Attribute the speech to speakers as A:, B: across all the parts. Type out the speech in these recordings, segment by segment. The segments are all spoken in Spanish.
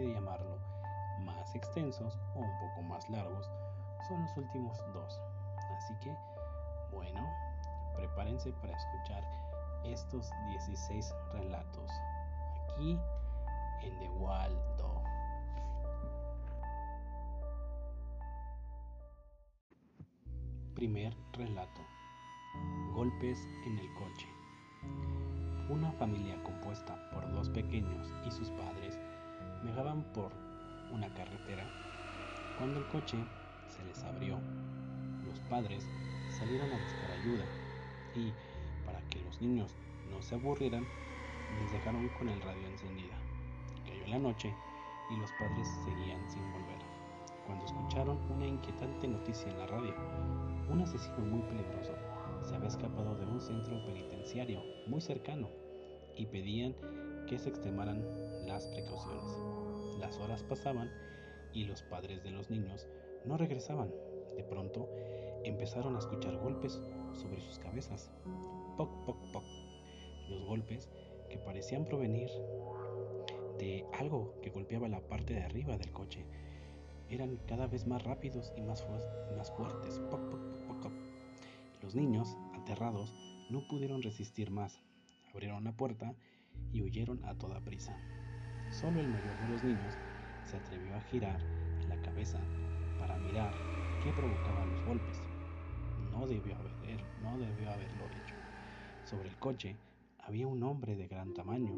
A: por así de llamarlo, más extensos o un poco más largos son los últimos dos. Así que, bueno, prepárense para escuchar estos 16 relatos aquí en The Waldo. Primer relato. Golpes en el coche. Una familia compuesta por dos pequeños y sus padres Viajaban por una carretera cuando el coche se les abrió. Los padres salieron a buscar ayuda y, para que los niños no se aburrieran, les dejaron con el radio encendida. Cayó la noche y los padres seguían sin volver. Cuando escucharon una inquietante noticia en la radio, un asesino muy peligroso se había escapado de un centro penitenciario muy cercano y pedían que se extremaran las precauciones. Las horas pasaban y los padres de los niños no regresaban. De pronto empezaron a escuchar golpes sobre sus cabezas. Poc, poc, poc. Los golpes que parecían provenir de algo que golpeaba la parte de arriba del coche eran cada vez más rápidos y más, más fuertes. Poc, poc. Los niños, aterrados, no pudieron resistir más. Abrieron la puerta y huyeron a toda prisa. Solo el mayor de los niños se atrevió a girar la cabeza para mirar qué provocaba los golpes. No debió, no debió haberlo hecho. Sobre el coche había un hombre de gran tamaño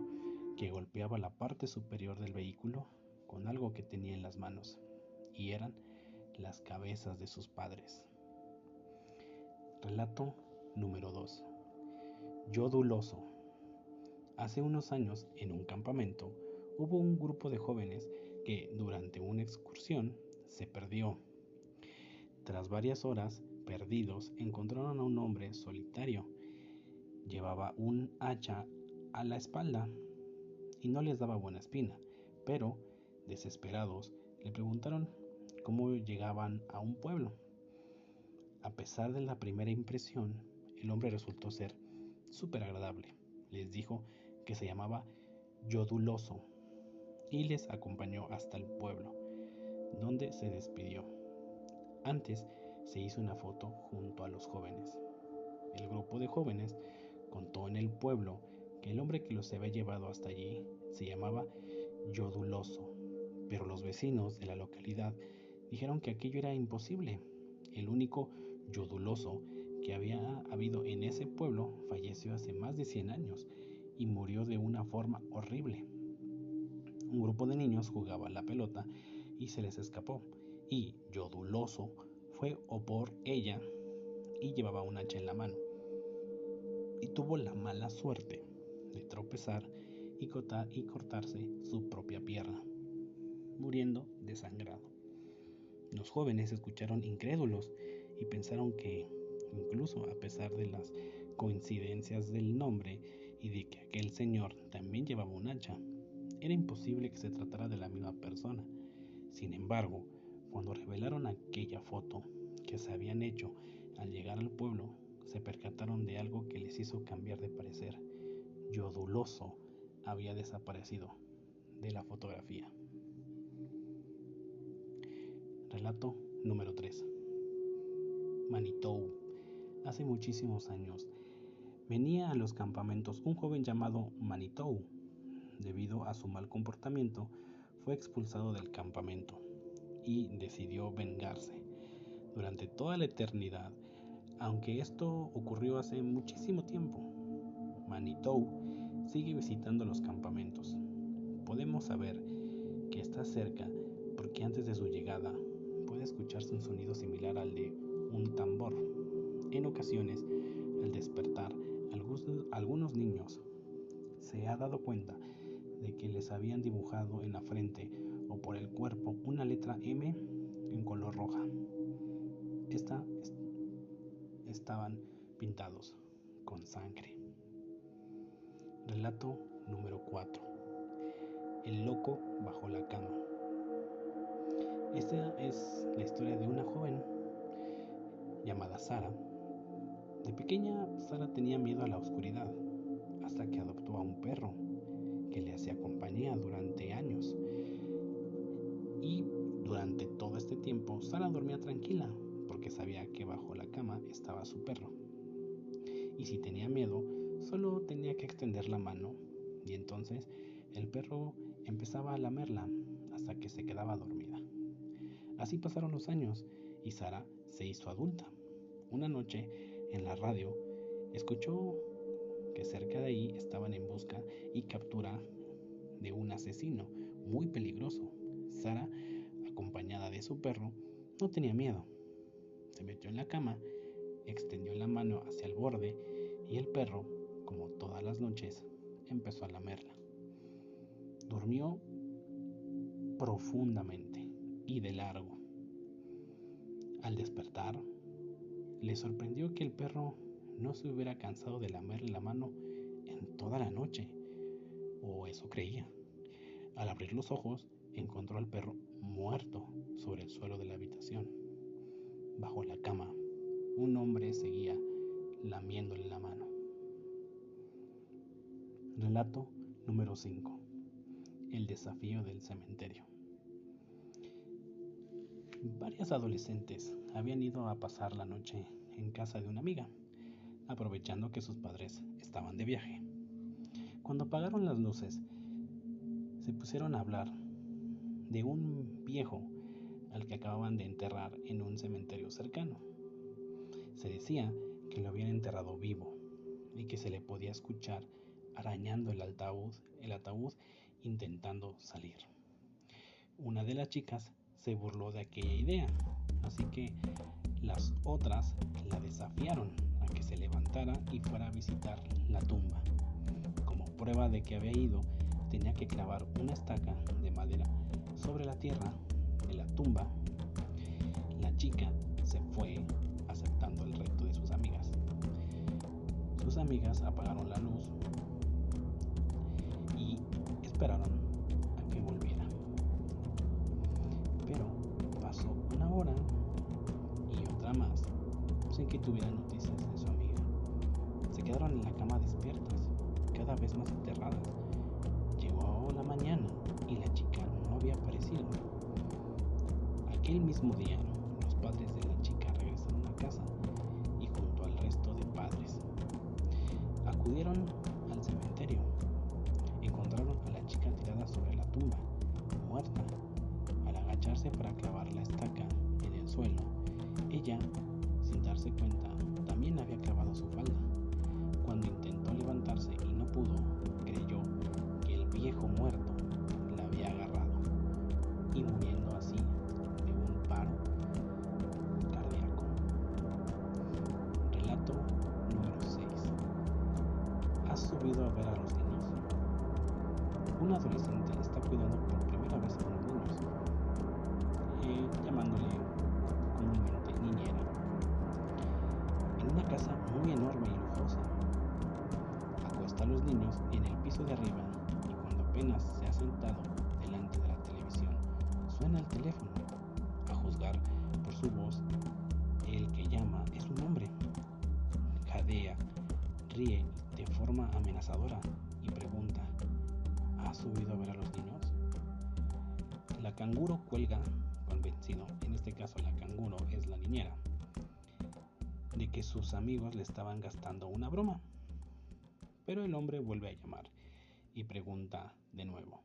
A: que golpeaba la parte superior del vehículo con algo que tenía en las manos, y eran las cabezas de sus padres. Relato número 2. Yo duloso. Hace unos años, en un campamento, hubo un grupo de jóvenes que, durante una excursión, se perdió. Tras varias horas perdidos, encontraron a un hombre solitario. Llevaba un hacha a la espalda y no les daba buena espina, pero, desesperados, le preguntaron cómo llegaban a un pueblo. A pesar de la primera impresión, el hombre resultó ser súper agradable. Les dijo que se llamaba Yoduloso y les acompañó hasta el pueblo, donde se despidió. Antes se hizo una foto junto a los jóvenes. El grupo de jóvenes contó en el pueblo que el hombre que los había llevado hasta allí se llamaba Yoduloso, pero los vecinos de la localidad dijeron que aquello era imposible. El único Yoduloso que había habido en ese pueblo falleció hace más de 100 años y murió de una forma horrible. Un grupo de niños jugaba la pelota y se les escapó, y Yoduloso fue o por ella y llevaba un hacha en la mano. Y tuvo la mala suerte de tropezar y, y cortarse su propia pierna, muriendo desangrado. Los jóvenes escucharon incrédulos y pensaron que, incluso a pesar de las coincidencias del nombre y de que aquel señor también llevaba un hacha. Era imposible que se tratara de la misma persona. Sin embargo, cuando revelaron aquella foto que se habían hecho al llegar al pueblo, se percataron de algo que les hizo cambiar de parecer. Yoduloso había desaparecido de la fotografía. Relato número 3. Manitou. Hace muchísimos años, venía a los campamentos un joven llamado Manitou. Debido a su mal comportamiento, fue expulsado del campamento y decidió vengarse. Durante toda la eternidad, aunque esto ocurrió hace muchísimo tiempo, Manitou sigue visitando los campamentos. Podemos saber que está cerca porque antes de su llegada puede escucharse un sonido similar al de un tambor. En ocasiones, al despertar, algunos niños se ha dado cuenta de que les habían dibujado en la frente o por el cuerpo una letra M en color roja. Esta estaban pintados con sangre. Relato número 4. El loco bajo la cama. Esta es la historia de una joven llamada Sara. De pequeña, Sara tenía miedo a la oscuridad hasta que adoptó a un perro que le hacía compañía durante años. Y durante todo este tiempo, Sara dormía tranquila porque sabía que bajo la cama estaba su perro. Y si tenía miedo, solo tenía que extender la mano y entonces el perro empezaba a lamerla hasta que se quedaba dormida. Así pasaron los años y Sara se hizo adulta. Una noche en la radio escuchó cerca de ahí estaban en busca y captura de un asesino muy peligroso. Sara, acompañada de su perro, no tenía miedo. Se metió en la cama, extendió la mano hacia el borde y el perro, como todas las noches, empezó a lamerla. Durmió profundamente y de largo. Al despertar, le sorprendió que el perro no se hubiera cansado de lamerle la mano en toda la noche, o eso creía. Al abrir los ojos, encontró al perro muerto sobre el suelo de la habitación. Bajo la cama, un hombre seguía lamiéndole la mano. Relato número 5. El desafío del cementerio. Varias adolescentes habían ido a pasar la noche en casa de una amiga, aprovechando que sus padres estaban de viaje. Cuando apagaron las luces, se pusieron a hablar de un viejo al que acababan de enterrar en un cementerio cercano. Se decía que lo habían enterrado vivo y que se le podía escuchar arañando el ataúd, el ataúd intentando salir. Una de las chicas se burló de aquella idea, así que las otras la desafiaron que se levantara y fuera a visitar la tumba. Como prueba de que había ido, tenía que clavar una estaca de madera sobre la tierra de la tumba. La chica se fue aceptando el reto de sus amigas. Sus amigas apagaron la luz y esperaron a que volviera. Pero pasó una hora y otra más que tuviera noticias de su amiga. Se quedaron en la cama despiertas, cada vez más aterradas. Llegó la mañana y la chica no había aparecido. Aquel mismo día, en el piso de arriba y cuando apenas se ha sentado delante de la televisión, suena el teléfono. A juzgar por su voz, el que llama es un hombre. Jadea, ríe de forma amenazadora y pregunta, ¿has subido a ver a los niños? La canguro cuelga convencido, en este caso la canguro es la niñera, de que sus amigos le estaban gastando una broma. Pero el hombre vuelve a llamar y pregunta de nuevo,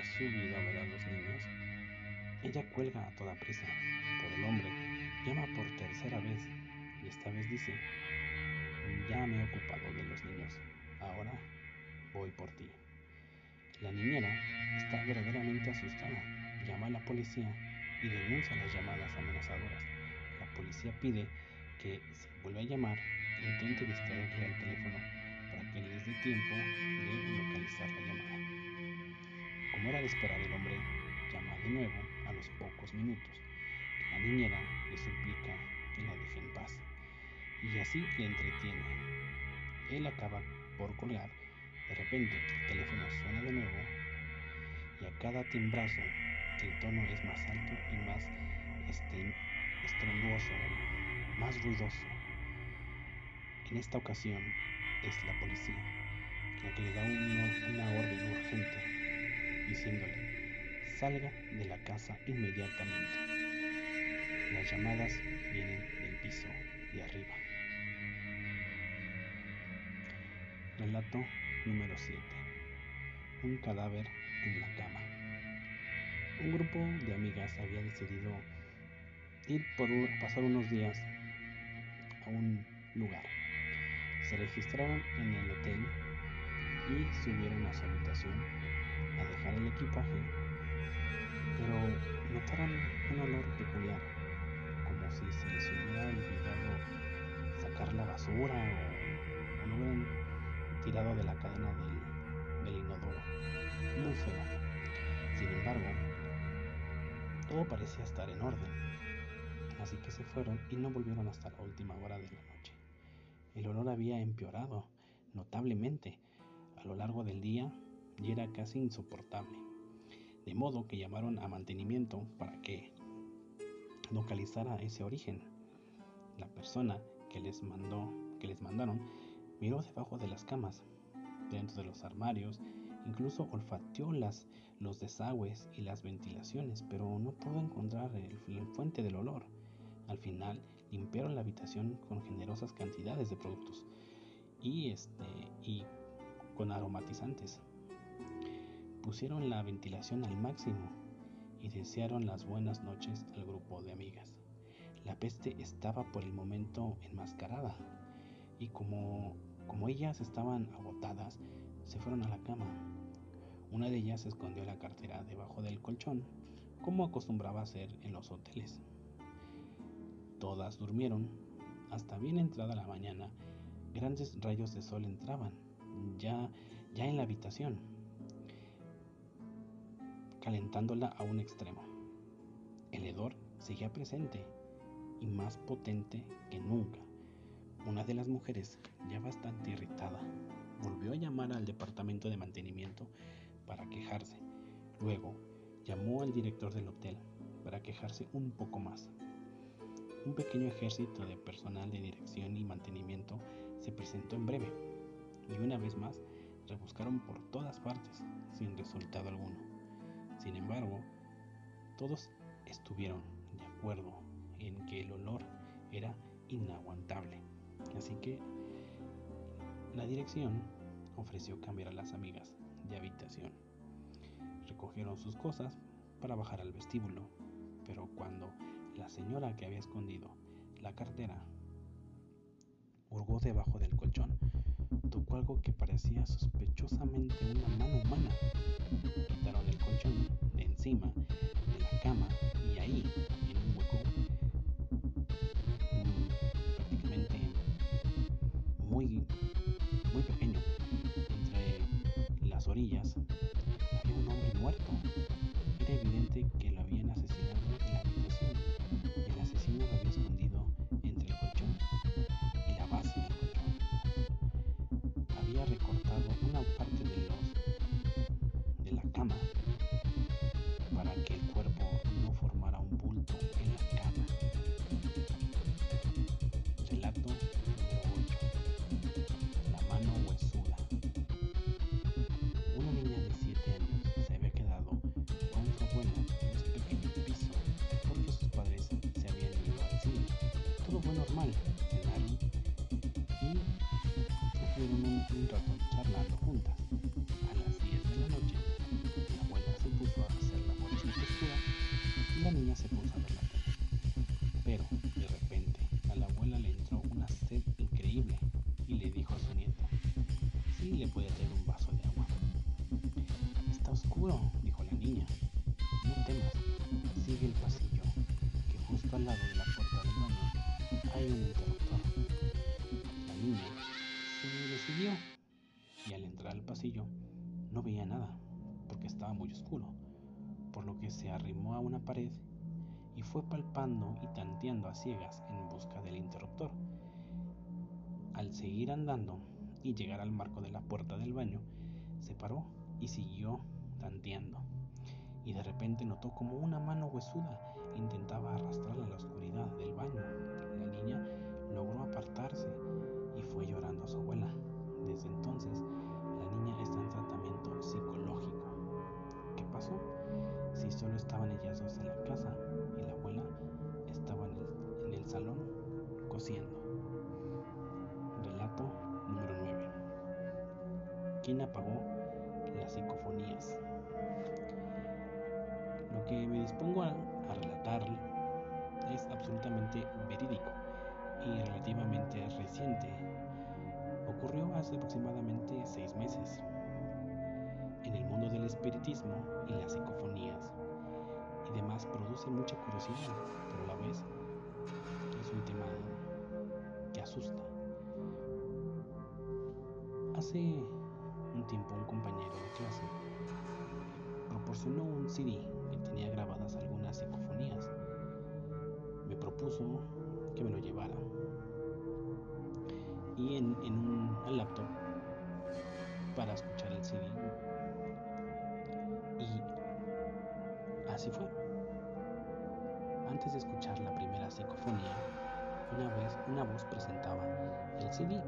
A: ¿has subido a ver a los niños? Ella cuelga a toda prisa, pero el hombre llama por tercera vez y esta vez dice, ya me he ocupado de los niños, ahora voy por ti. La niñera está verdaderamente asustada, llama a la policía y denuncia las llamadas amenazadoras. La policía pide que si vuelve a llamar, intente distraerle al teléfono que les dé tiempo de localizar la llamada. Como era de esperar, el hombre llama unos pocos minutos. La niñera le suplica que la deje en paz y así le entretiene. Él acaba por colgar. De repente el teléfono suena de nuevo y a cada timbrazo el tono es más alto y más este, estrondoso, más ruidoso. En esta ocasión es la policía la que le da una, orden urgente diciéndole salga de la casa inmediatamente. Las llamadas vienen del piso de arriba. Relato número 7. Un cadáver en la cama. Un grupo de amigas había decidido ir por pasar unos días a un lugar. Se registraron en el hotel y subieron a su habitación a dejar el equipaje, pero notaron un olor peculiar, como si se les hubiera olvidado sacar la basura o, no hubieran tirado de la cadena del, del inodoro. Muy feo. Sin embargo, todo parecía estar en orden, así que se fueron y no volvieron hasta la última hora de la noche. El olor había empeorado notablemente a lo largo del día y era casi insoportable, de modo que llamaron a mantenimiento para que localizara ese origen. La persona que les mandó, que les mandaron, miró debajo de las camas, dentro de los armarios, incluso olfateó las, los desagües y las ventilaciones, pero no pudo encontrar el, fuente del olor. Al final limpiaron la habitación con generosas cantidades de productos y este y con aromatizantes. Pusieron la ventilación al máximo y desearon las buenas noches al grupo de amigas. La peste estaba por el momento enmascarada y como, como ellas estaban agotadas, se fueron a la cama. Una de ellas escondió la cartera debajo del colchón, como acostumbraba hacer en los hoteles. Todas durmieron. Hasta bien entrada la mañana, grandes rayos de sol entraban ya, ya en la habitación, calentándola a un extremo. El hedor seguía presente y más potente que nunca. Una de las mujeres, ya bastante irritada, volvió a llamar al departamento de mantenimiento para quejarse. Luego llamó al director del hotel para quejarse un poco más. Un pequeño ejército de personal de dirección y mantenimiento se presentó en breve y una vez más rebuscaron por todas partes sin resultado alguno. Sin embargo, todos estuvieron de acuerdo en que el olor era inaguantable. Así que la dirección ofreció cambiar a las amigas de habitación. Recogieron sus cosas para bajar al vestíbulo, pero cuando la señora que había escondido la cartera hurgó debajo del colchón, tocó algo que parecía sospechosamente una mano humana. Quitaron el colchón de encima de la cama y ahí, en un hueco prácticamente muy, muy pequeño, entre las orillas, Cenaron y un, rato charlando juntas. Arrimó a una pared y fue palpando y tanteando a ciegas en busca del interruptor. Al seguir andando y llegar al marco de la puerta del baño, se paró y siguió tanteando. Y de repente notó como una mano huesuda intentaba arrastrarla a la oscuridad del baño. La niña logró apartarse y fue llorando a su abuela. Desde entonces, la niña está en tratamiento psicológico. ¿Qué pasó? Si solo estaban ellas dos en la casa y la abuela estaba en el, salón cosiendo. Relato número 9. ¿Quién apagó las psicofonías? Lo que me dispongo a, a relatar es absolutamente verídico y relativamente reciente. Ocurrió hace aproximadamente seis meses mundo del espiritismo y las psicofonías y demás produce mucha curiosidad, pero a la vez es un tema que asusta. Hace un tiempo un compañero de clase proporcionó un CD que tenía grabadas algunas psicofonías. Me propuso que me lo llevara. Y en, un laptop para escuchar así fue. Antes de escuchar la primera psicofonía, una vez una voz presentaba el CD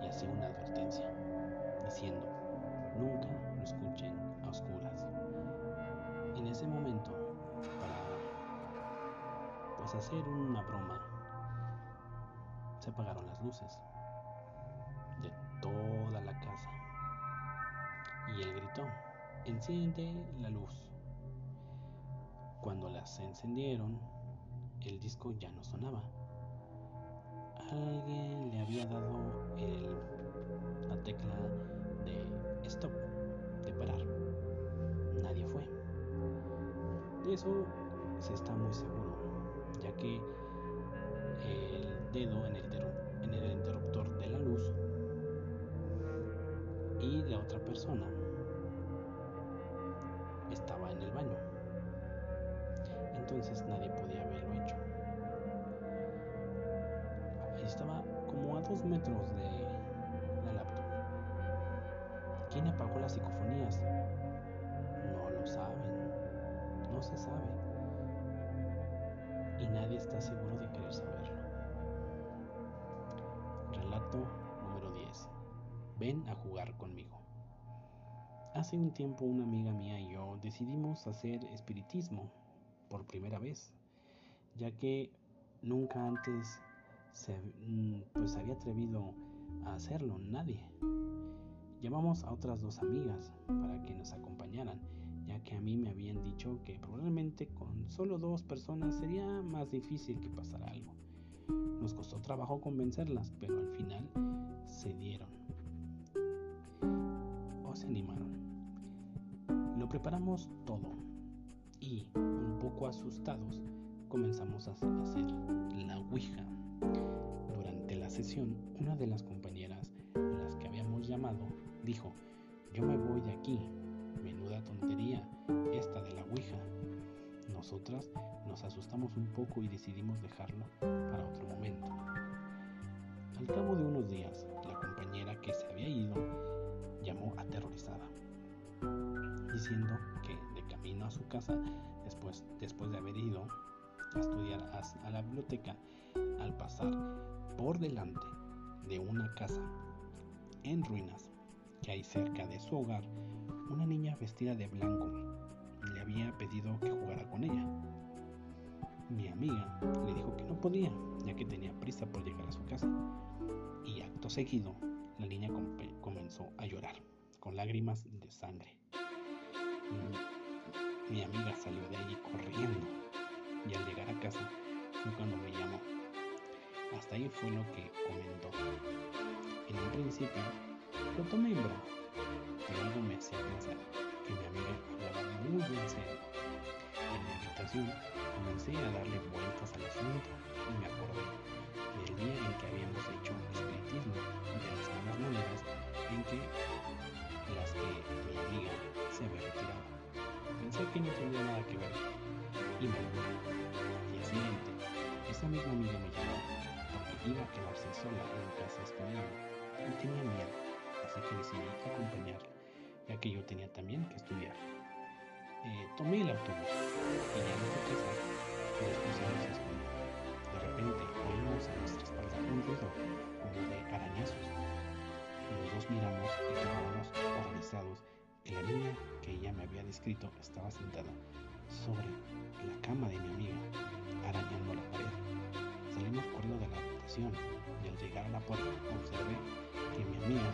A: y hacía una advertencia, diciendo, nunca lo escuchen a oscuras. En ese momento, para pues hacer una broma, se apagaron las luces de toda la casa y él gritó, enciende la luz. Cuando las encendieron, el disco ya no sonaba. Alguien le había dado la tecla de stop, de parar. Nadie fue. De eso se está muy seguro, ya que el dedo en el interruptor de la luz y la otra persona estaba en el baño. Entonces nadie podía haberlo hecho. Estaba como a dos metros de la laptop. ¿Quién apagó las psicofonías? No lo saben. No se sabe. Y nadie está seguro de querer saberlo. Relato número 10. Ven a jugar conmigo. Hace un tiempo una amiga mía y yo decidimos hacer espiritismo por primera vez, ya que nunca antes se pues había atrevido a hacerlo nadie. Llamamos a otras dos amigas para que nos acompañaran, ya que a mí me habían dicho que probablemente con solo dos personas sería más difícil que pasara algo. Nos costó trabajo convencerlas, pero al final se dieron o se animaron. Lo preparamos todo y, poco asustados, comenzamos a hacer la Ouija. Durante la sesión, una de las compañeras a las que habíamos llamado dijo, yo me voy de aquí, menuda tontería esta de la Ouija. Nosotras nos asustamos un poco y decidimos dejarlo para otro momento. Al cabo de unos días, la compañera que se había ido llamó aterrorizada, diciendo que de camino a su casa, después, de haber ido a estudiar a la biblioteca, al pasar por delante de una casa en ruinas que hay cerca de su hogar, una niña vestida de blanco le había pedido que jugara con ella. Mi amiga le dijo que no podía, ya que tenía prisa por llegar a su casa. Y acto seguido, la niña comenzó a llorar, con lágrimas de sangre. Mi, mi amiga salió de allí corriendo, y al llegar a casa fue cuando me llamó. Hasta ahí fue lo que comentó. En un principio lo tomé en broma, pero algo me hacía pensar que mi amiga hablaba muy en serio. En mi habitación comencé a darle vueltas al asunto y me acordé del día en que habíamos hecho espiritismo de las mismas maneras en que las que que no tenía nada que ver y me Al día siguiente, esa misma amiga me llamó porque iba a quedarse sola en casa esperando y tenía miedo, así que decidí acompañarla, ya que yo tenía también que estudiar. Eh, tomé el autobús y ya a casa y después se escondió. De repente oímos a nuestra espalda un ruido como de arañazos. Los dos miramos y quedábamos horrorizados la niña que ella me había descrito estaba sentada sobre la cama de mi amiga, arañando la pared. Salimos corriendo de la habitación y al llegar a la puerta observé que mi amiga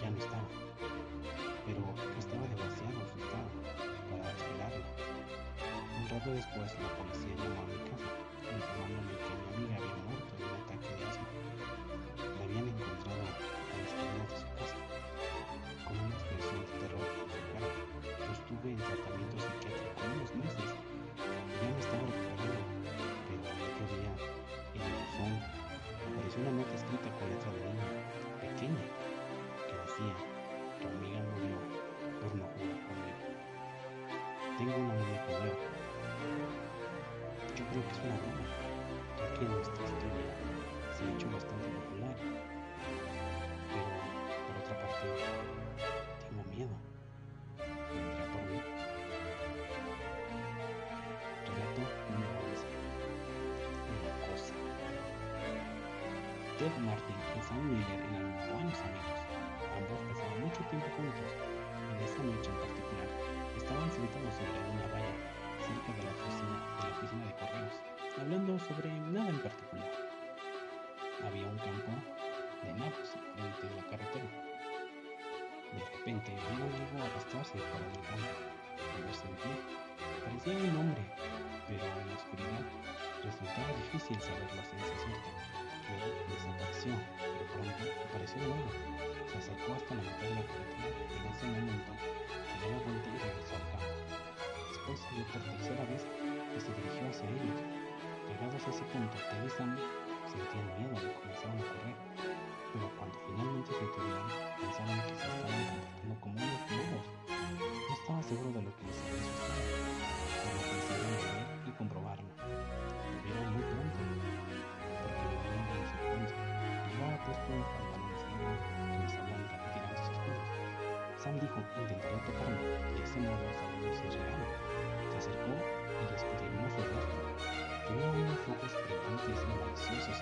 A: ya no estaba, pero estaba demasiado asustada para desvelarla. Un rato después la policía llamó con letra de niño, pequeña, que decía, tu amiga murió por no jugar conmigo. Tengo una muñeca nueva. Yo creo que es una broma, ya que nuestra historia se ha hecho bastante popular. Pero, por otra parte, Ted Martin y Sam Miller eran buenos amigos. Ambos pasaban mucho tiempo juntos. En esa noche en particular, estaban sentados sobre una valla cerca de la oficina de, la oficina de correos, hablando sobre nada en particular. Había un campo de nabos frente de la carretera. De repente vieron algo arrastrarse fuera del campo. Moverse en pie. Parecía un hombre, pero en la oscuridad resultaba difícil saber la cierta. Que desapareció, pero pronto apareció de nuevo. Se acercó hasta la mitad de la carretera y en ese momento dio la vuelta y regresó al campo. Después salió por tercera vez y se dirigió hacia ellos. Llegados a ese punto, Ted y Sam sentían miedo y comenzaron a correr, pero cuando finalmente se detuvieron, pensaron que se estaban Sam dijo, intentaré tocarme, de ese modo sabremos si es real. Se acercó y escudriñó su rostro. Tenía unos ojos brillantes y maliciosos,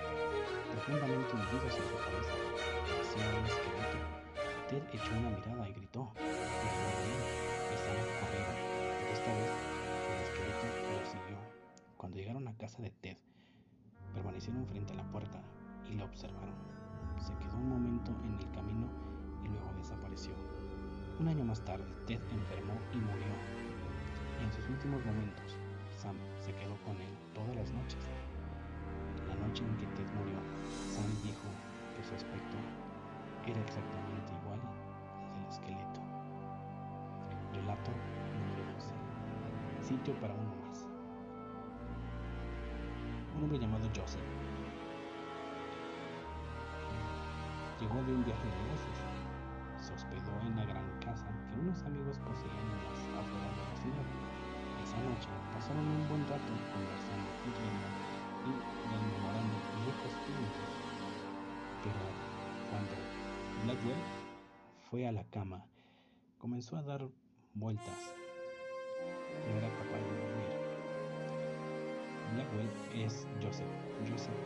A: profundamente hundidos en su cabeza. Parecía un esqueleto. Ted echó una mirada y gritó. Pero esta vez el esqueleto lo siguió. Cuando llegaron a casa de Ted, permanecieron frente a la puerta y lo observaron. Se quedó un momento en el camino y luego desapareció. Un año más tarde, Ted enfermó y murió. En sus últimos momentos, Sam se quedó con él todas las noches. La noche en que Ted murió, Sam dijo que su aspecto era exactamente igual al del esqueleto. Relato número 12. Sitio para uno más. Un hombre llamado Joseph llegó de un viaje de negocios. Se hospedó en la gran casa que unos amigos poseían en las afueras de la ciudad. Esa noche pasaron un buen rato conversando y riendo y rememorando viejos tiempos. Pero cuando Blackwell fue a la cama, comenzó a dar vueltas. No era capaz de dormir. Blackwell es Joseph, Joseph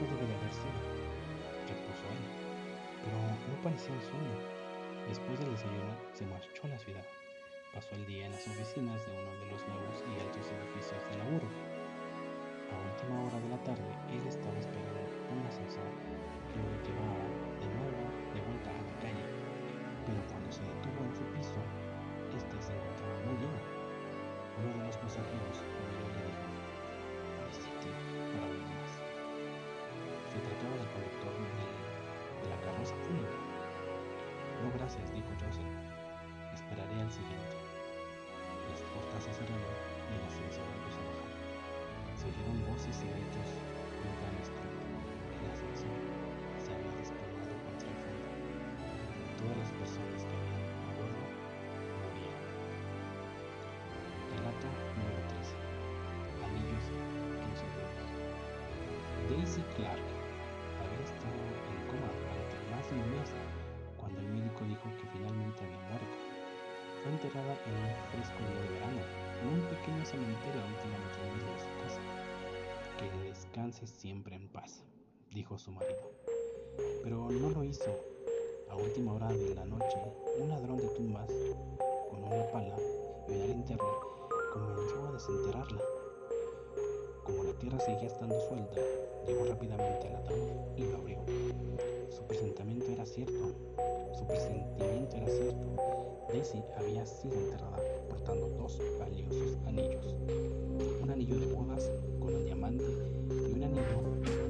A: Eso haber sido, repuso él. Pero no parecía un sueño. Después del desayuno, se marchó a la ciudad. pasó el día en las oficinas de uno de los nuevos y altos edificios de la urbe. A última hora de la tarde, él estaba esperando un ascensor que lo llevara de nuevo de vuelta a la calle, pero cuando se detuvo en su piso, este se encontraba muy lleno. Uno de los pasajeros Se trataba del conductor de, de la carroza fúnebre. No, gracias, dijo Joseph. Esperaré al siguiente. Las puertas se cerraron y el ascensor empezó a bajar. Se oyeron voces y gritos y un gran estruendo. El ascensor se había desplomado contra el fondo. Todas las personas que habían a bordo murieron. Relato número 13. Anillos en sus. Daisy Clark cuando el médico dijo que finalmente había muerto. Fue enterrada en un fresco día de verano, en un pequeño cementerio a 20 kilómetros de su casa. Que descanse siempre en paz, dijo su marido. Pero no lo hizo. A última hora de la noche, un ladrón de tumbas, con una pala y una linterna, comenzó a desenterrarla. Como la tierra seguía estando suelta, llegó rápidamente al ataúd y lo abrió. Su presentimiento era cierto. Su presentimiento era cierto. Daisy había sido enterrada portando dos valiosos anillos. Un anillo de bodas con un diamante y un anillo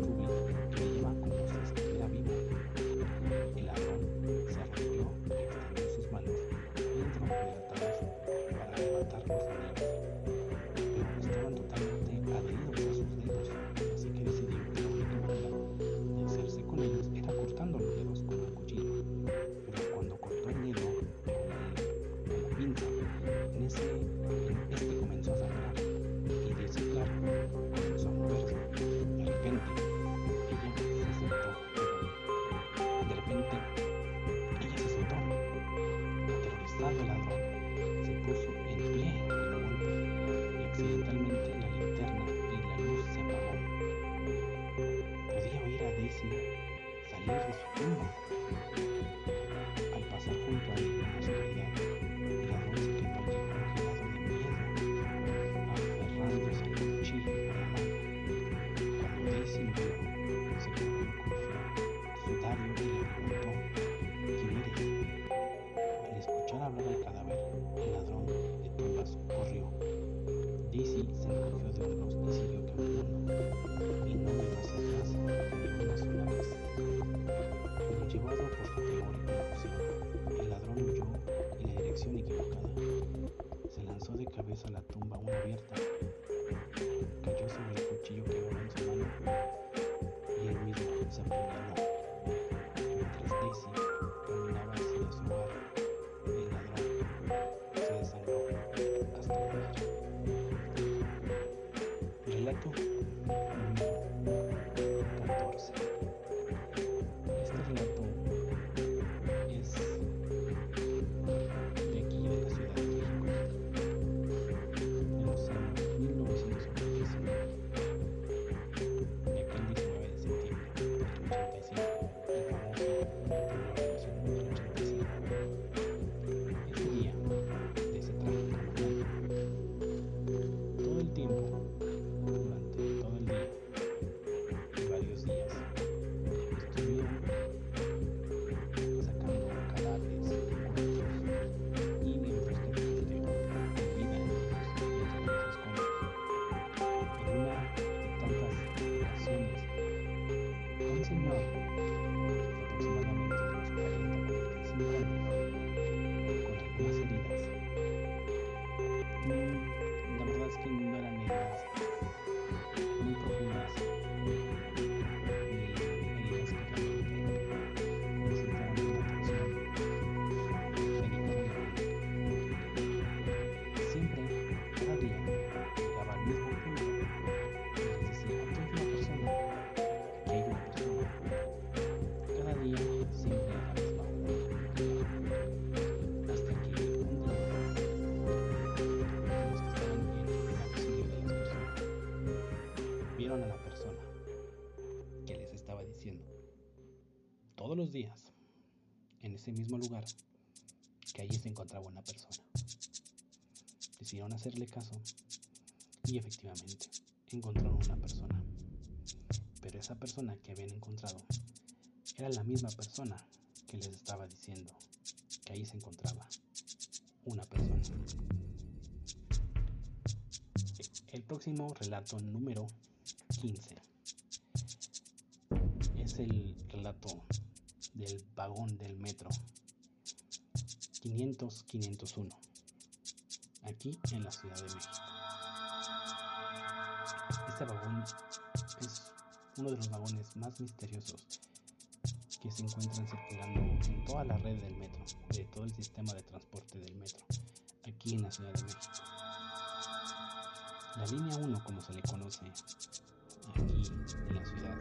A: ese mismo lugar, que allí se encontraba una persona. decidieron hacerle caso y efectivamente encontraron una persona. Pero esa persona que habían encontrado era la misma persona que les estaba diciendo que ahí se encontraba una persona. El próximo relato número 15 es el relato del vagón del metro 500-501 aquí en la Ciudad de México. Este vagón es uno de los vagones más misteriosos que se encuentran circulando en toda la red del metro, de todo el sistema de transporte del metro, aquí en la Ciudad de México. La línea 1, como se le conoce aquí en la ciudad,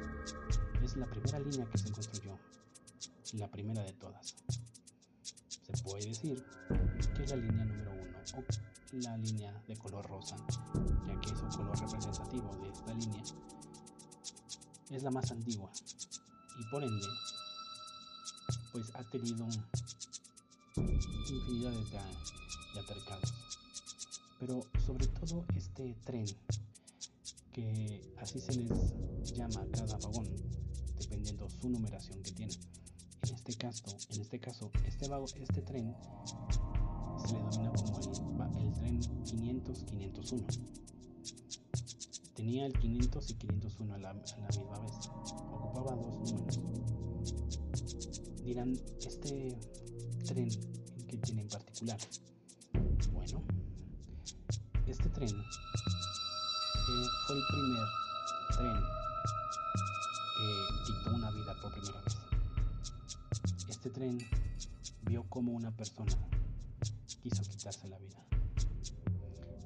A: es la primera línea que se construyó, la primera de todas. Se puede decir que es la línea número 1 o la línea de color rosa, ya que es un color representativo de esta línea, es la más antigua y por ende pues ha tenido infinidades de, de atercados. Pero sobre todo este tren, que así se les llama a cada vagón, dependiendo su numeración que tiene. Este caso, en este caso, este, este tren se le denomina como el, tren 500-501. Tenía el 500 y 501 a la, a la misma vez. Ocupaba dos números dirán, este tren que tiene en particular. Bueno, este tren eh, fue el primer tren vio como una persona quiso quitarse la vida.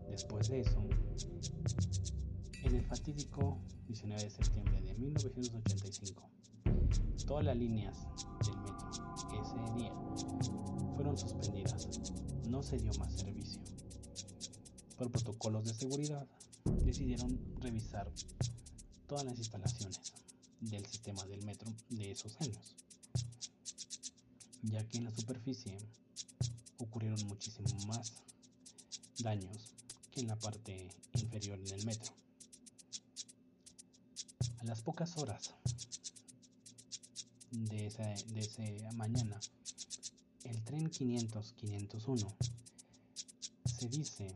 A: Después de eso, en el fatídico 19 de septiembre de 1985, todas las líneas del metro ese día fueron suspendidas. No se dio más servicio. Por protocolos de seguridad, decidieron revisar todas las instalaciones del sistema del metro de esos años, ya que en la superficie ocurrieron muchísimo más daños que en la parte inferior en el metro. A las pocas horas de esa, de mañana, el tren 500-501, se dice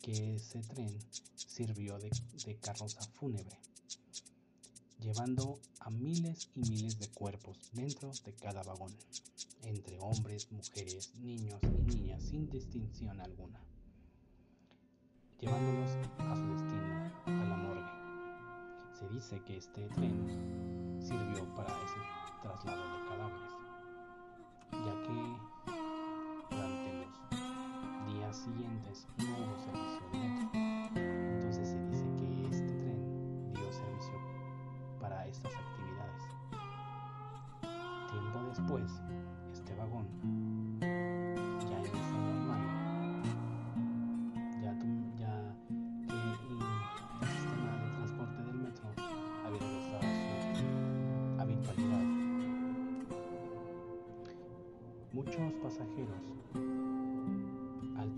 A: que ese tren sirvió de, de carroza fúnebre, llevando a miles y miles de cuerpos dentro de cada vagón, entre hombres, mujeres, niños y niñas sin distinción alguna, llevándolos a su destino, a la morgue. Se dice que este tren sirvió para ese traslado de cadáveres, ya que durante los días siguientes Muchos pasajeros, al,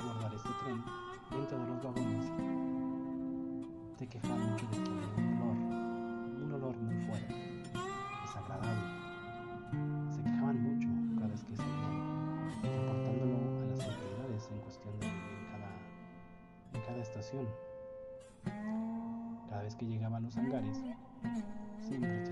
A: abordar este tren, dentro de los vagones, se quejaban mucho de que un olor, un olor muy fuerte, desagradable. Se quejaban mucho cada vez que salían, reportándolo a las autoridades en cuestión de en cada, en cada estación. Cada vez que llegaban los hangares, siempre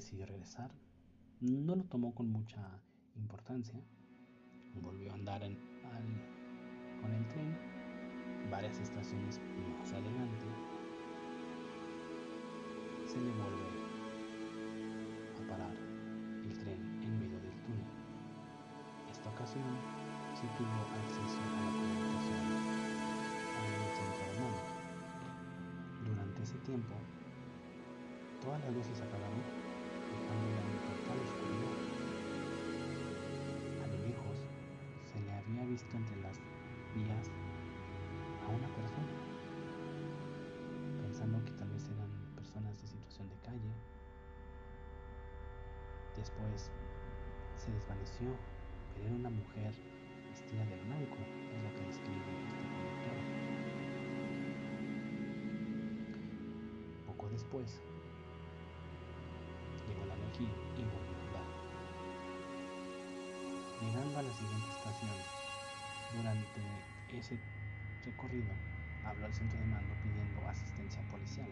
A: regresar no lo tomó con mucha importancia. Volvió a andar con el tren varias estaciones más adelante. Se le vuelve a parar el tren en medio del túnel. Esta ocasión se tuvo acceso a la comunicación el centro de mando. Durante ese tiempo, todas las luces apagaron, visto entre las vías a una persona, pensando que tal vez eran personas de situación de calle. Después se desvaneció, pero era una mujer vestida de blanco, es lo que describe este conductor. Poco después, llegó la energía y volvió a andar. Llegando a la siguiente estación, durante ese recorrido, habló al centro de mando pidiendo asistencia policial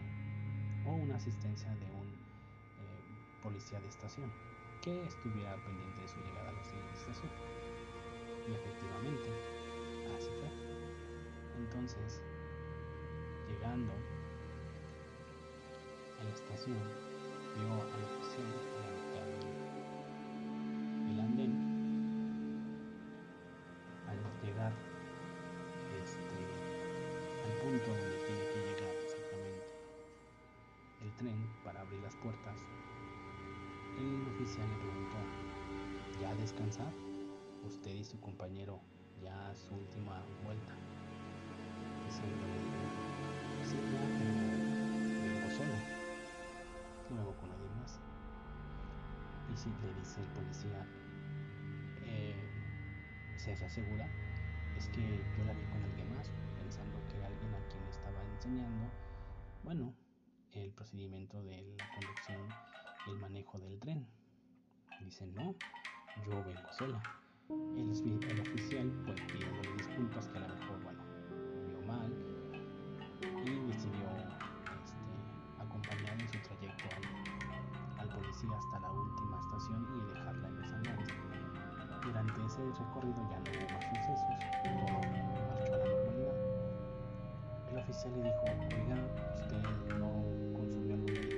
A: o una asistencia de un eh, policía de estación que estuviera pendiente de su llegada a la siguiente estación. Y efectivamente, así fue. Entonces, llegando a la estación, vio al oficial Usted y su compañero ya su última vuelta. Vengo solo. Con nadie más. Y si le dice el policía, eh, ¿se asegura? Es que yo la vi con alguien más, pensando que era alguien a quien estaba enseñando, bueno, el procedimiento de la conducción y el manejo del tren. Dice, no, yo vengo sola. El, el oficial, pues disculpas que a lo mejor, bueno, vio mal y decidió este, acompañar en su trayecto al, policía hasta la última estación y dejarla en esa nave. Durante ese recorrido ya no hubo más sucesos, todo marchó la normalidad. El oficial le dijo, oiga, usted no consumió algún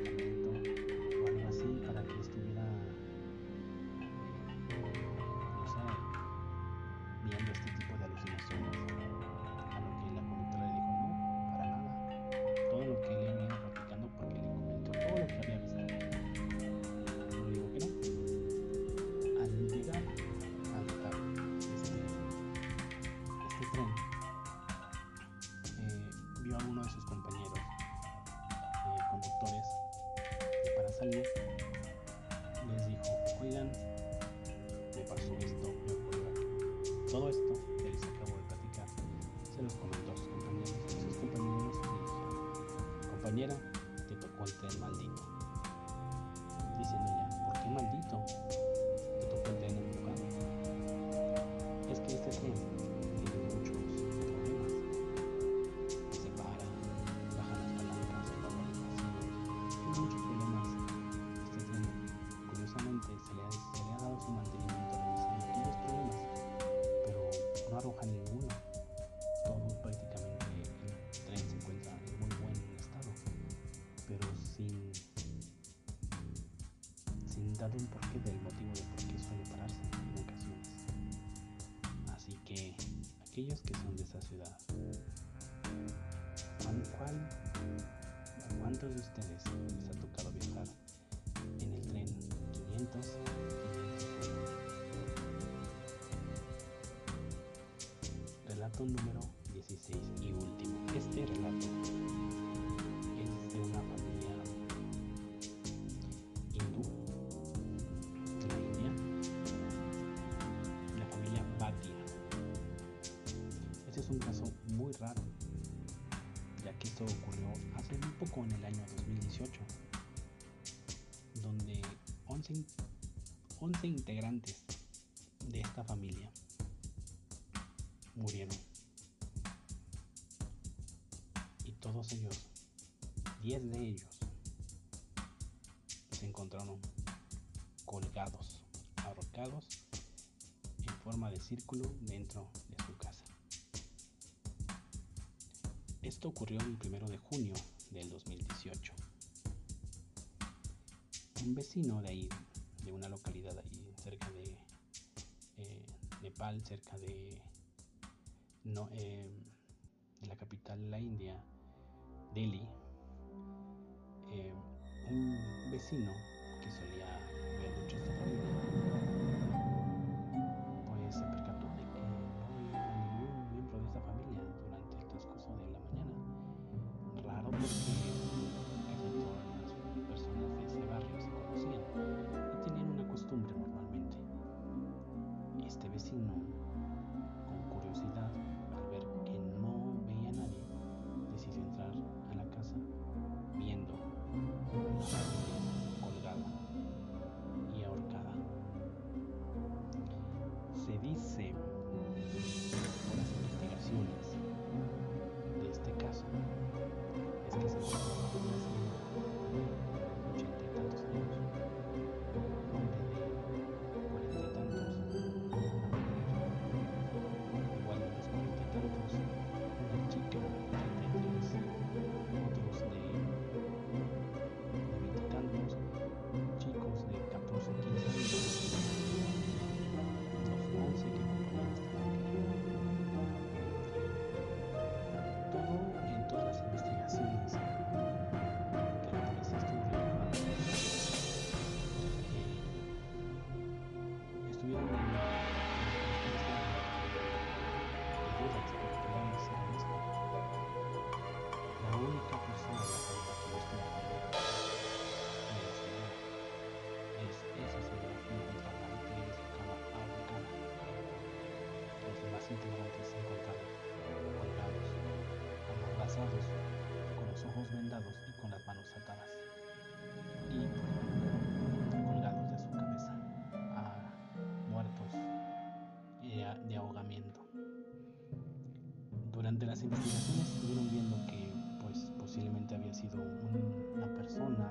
A: dijeron, compañera, dar un porqué del motivo de por qué suele pararse en ocasiones. Así que aquellos que son de esa ciudad, ¿cuál, cuál, ¿a cuántos de ustedes les ha tocado viajar en el tren 500? 501? Relato número un caso muy raro, ya que esto ocurrió hace muy poco en el año 2018, donde 11, 11 integrantes de esta familia murieron. Y todos ellos, 10 de ellos, se encontraron colgados, ahorcados en forma de círculo dentro Esto ocurrió el primero de junio del 2018. Un vecino de ahí, de una localidad ahí cerca de eh, Nepal, cerca de, no, eh, de la capital de la India, Delhi, eh, un vecino las investigaciones estuvieron viendo que pues posiblemente había sido una persona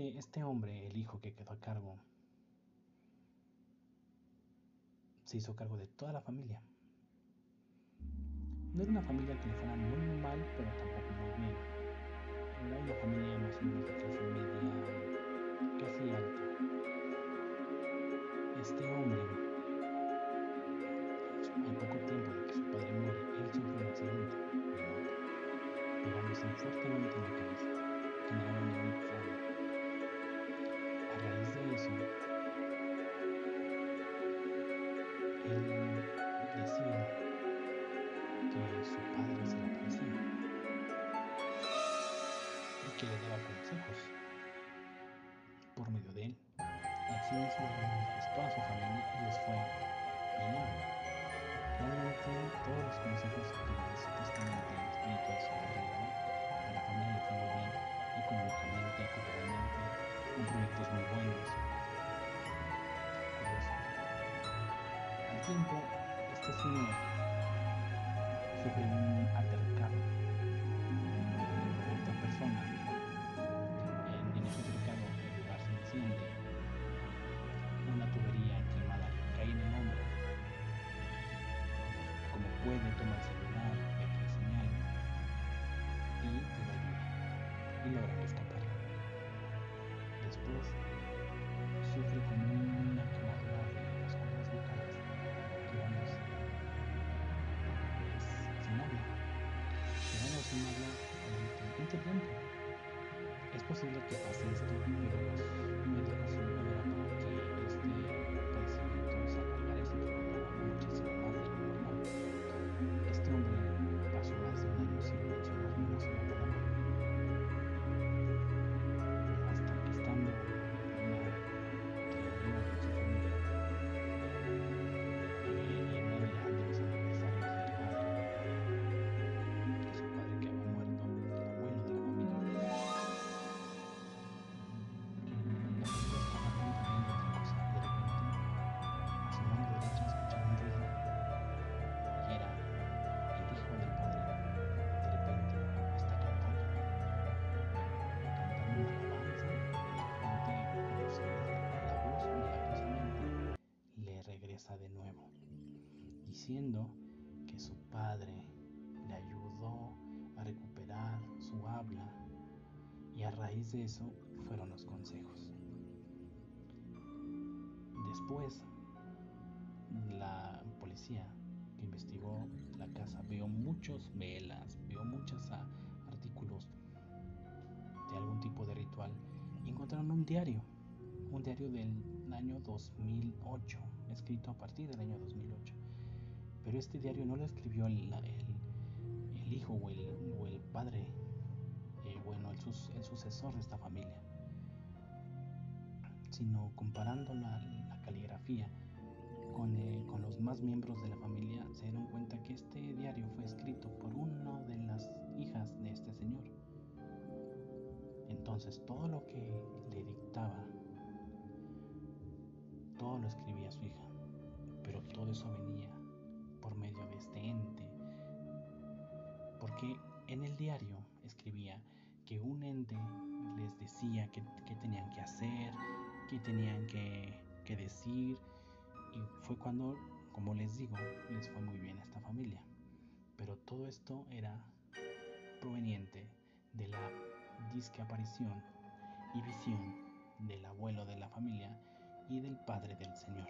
A: Este, este, hombre, el hijo que quedó a cargo, se hizo cargo de toda la familia. No era una familia que le fuera muy mal, pero tampoco muy bien. Era una familia 5, estación 9. Sufrimiento. Es posible que pase esto, pero diciendo que su padre le ayudó a recuperar su habla y a raíz de eso fueron los consejos. Después, la policía que investigó la casa vio muchos velas, vio muchos artículos de algún tipo de ritual y encontraron un diario, un diario del año 2008, escrito a partir del año 2008. Pero este diario no lo escribió el, el- hijo o el, o el padre, eh, bueno, el, el sucesor de esta familia, sino comparando la, la caligrafía con, eh, con los más miembros de la familia, se dieron cuenta que este diario fue escrito por una de las hijas de este señor. Entonces todo lo que le dictaba, todo lo escribía su hija, pero todo eso venía por medio de este ente, porque en el diario escribía que un ente les decía qué qué tenían que hacer, qué tenían que, que decir, y fue cuando, como les digo, les fue muy bien a esta familia. Pero todo esto era proveniente de la disque aparición y visión del abuelo de la familia y del padre del Señor.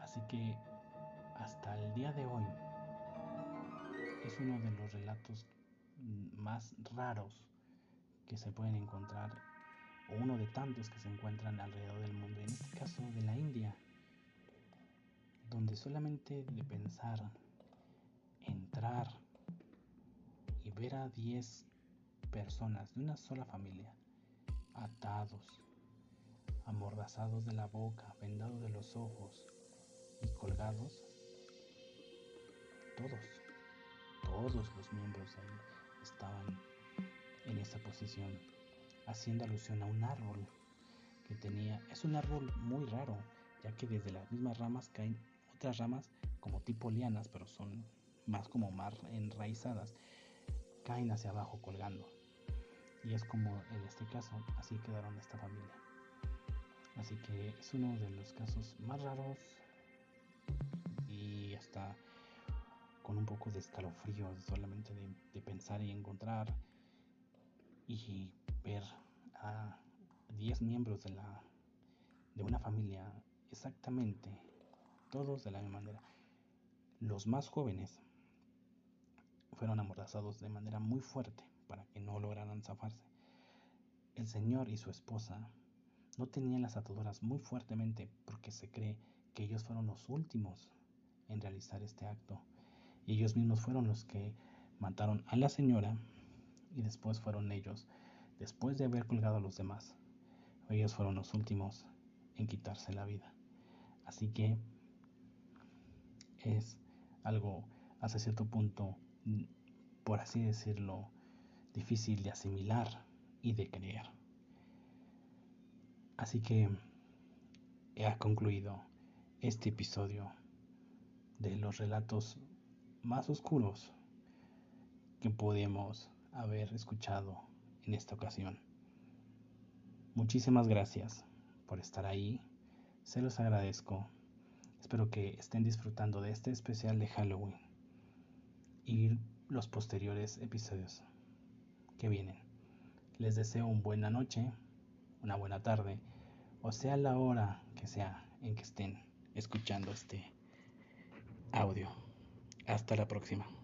A: Así que hasta el día de hoy es uno de los relatos más raros que se pueden encontrar o uno de tantos que se encuentran alrededor del mundo, en este caso de la India, donde solamente de pensar, entrar y ver a 10 personas de una sola familia, atados, amordazados de la boca, vendados de los ojos y colgados, todos, todos los miembros ahí estaban en esa posición, haciendo alusión a un árbol que tenía, es un árbol muy raro, ya que desde las mismas ramas caen otras ramas como tipo lianas, pero son más como más enraizadas, caen hacia abajo colgando. Y es como en este caso, así quedaron esta familia. Así que es uno de los casos más raros y hasta con un poco de escalofrío solamente de, pensar y encontrar y ver a 10 miembros de la de una familia exactamente todos de la misma manera. Los más jóvenes fueron amordazados de manera muy fuerte para que no lograran zafarse. El señor y su esposa no tenían las ataduras muy fuertemente porque se cree que ellos fueron los últimos en realizar este acto. Ellos mismos fueron los que mataron a la señora y después fueron ellos, después de haber colgado a los demás, ellos fueron los últimos en quitarse la vida. Así que es algo hasta cierto punto, por así decirlo, difícil de asimilar y de creer. Así que he concluido este episodio de los relatos más oscuros que podemos haber escuchado en esta ocasión. Muchísimas gracias por estar ahí, se los agradezco. Espero que estén disfrutando de este especial de Halloween y los posteriores episodios que vienen. Les deseo una buena noche, una buena tarde, o sea la hora que sea en que estén escuchando este audio. Hasta la próxima.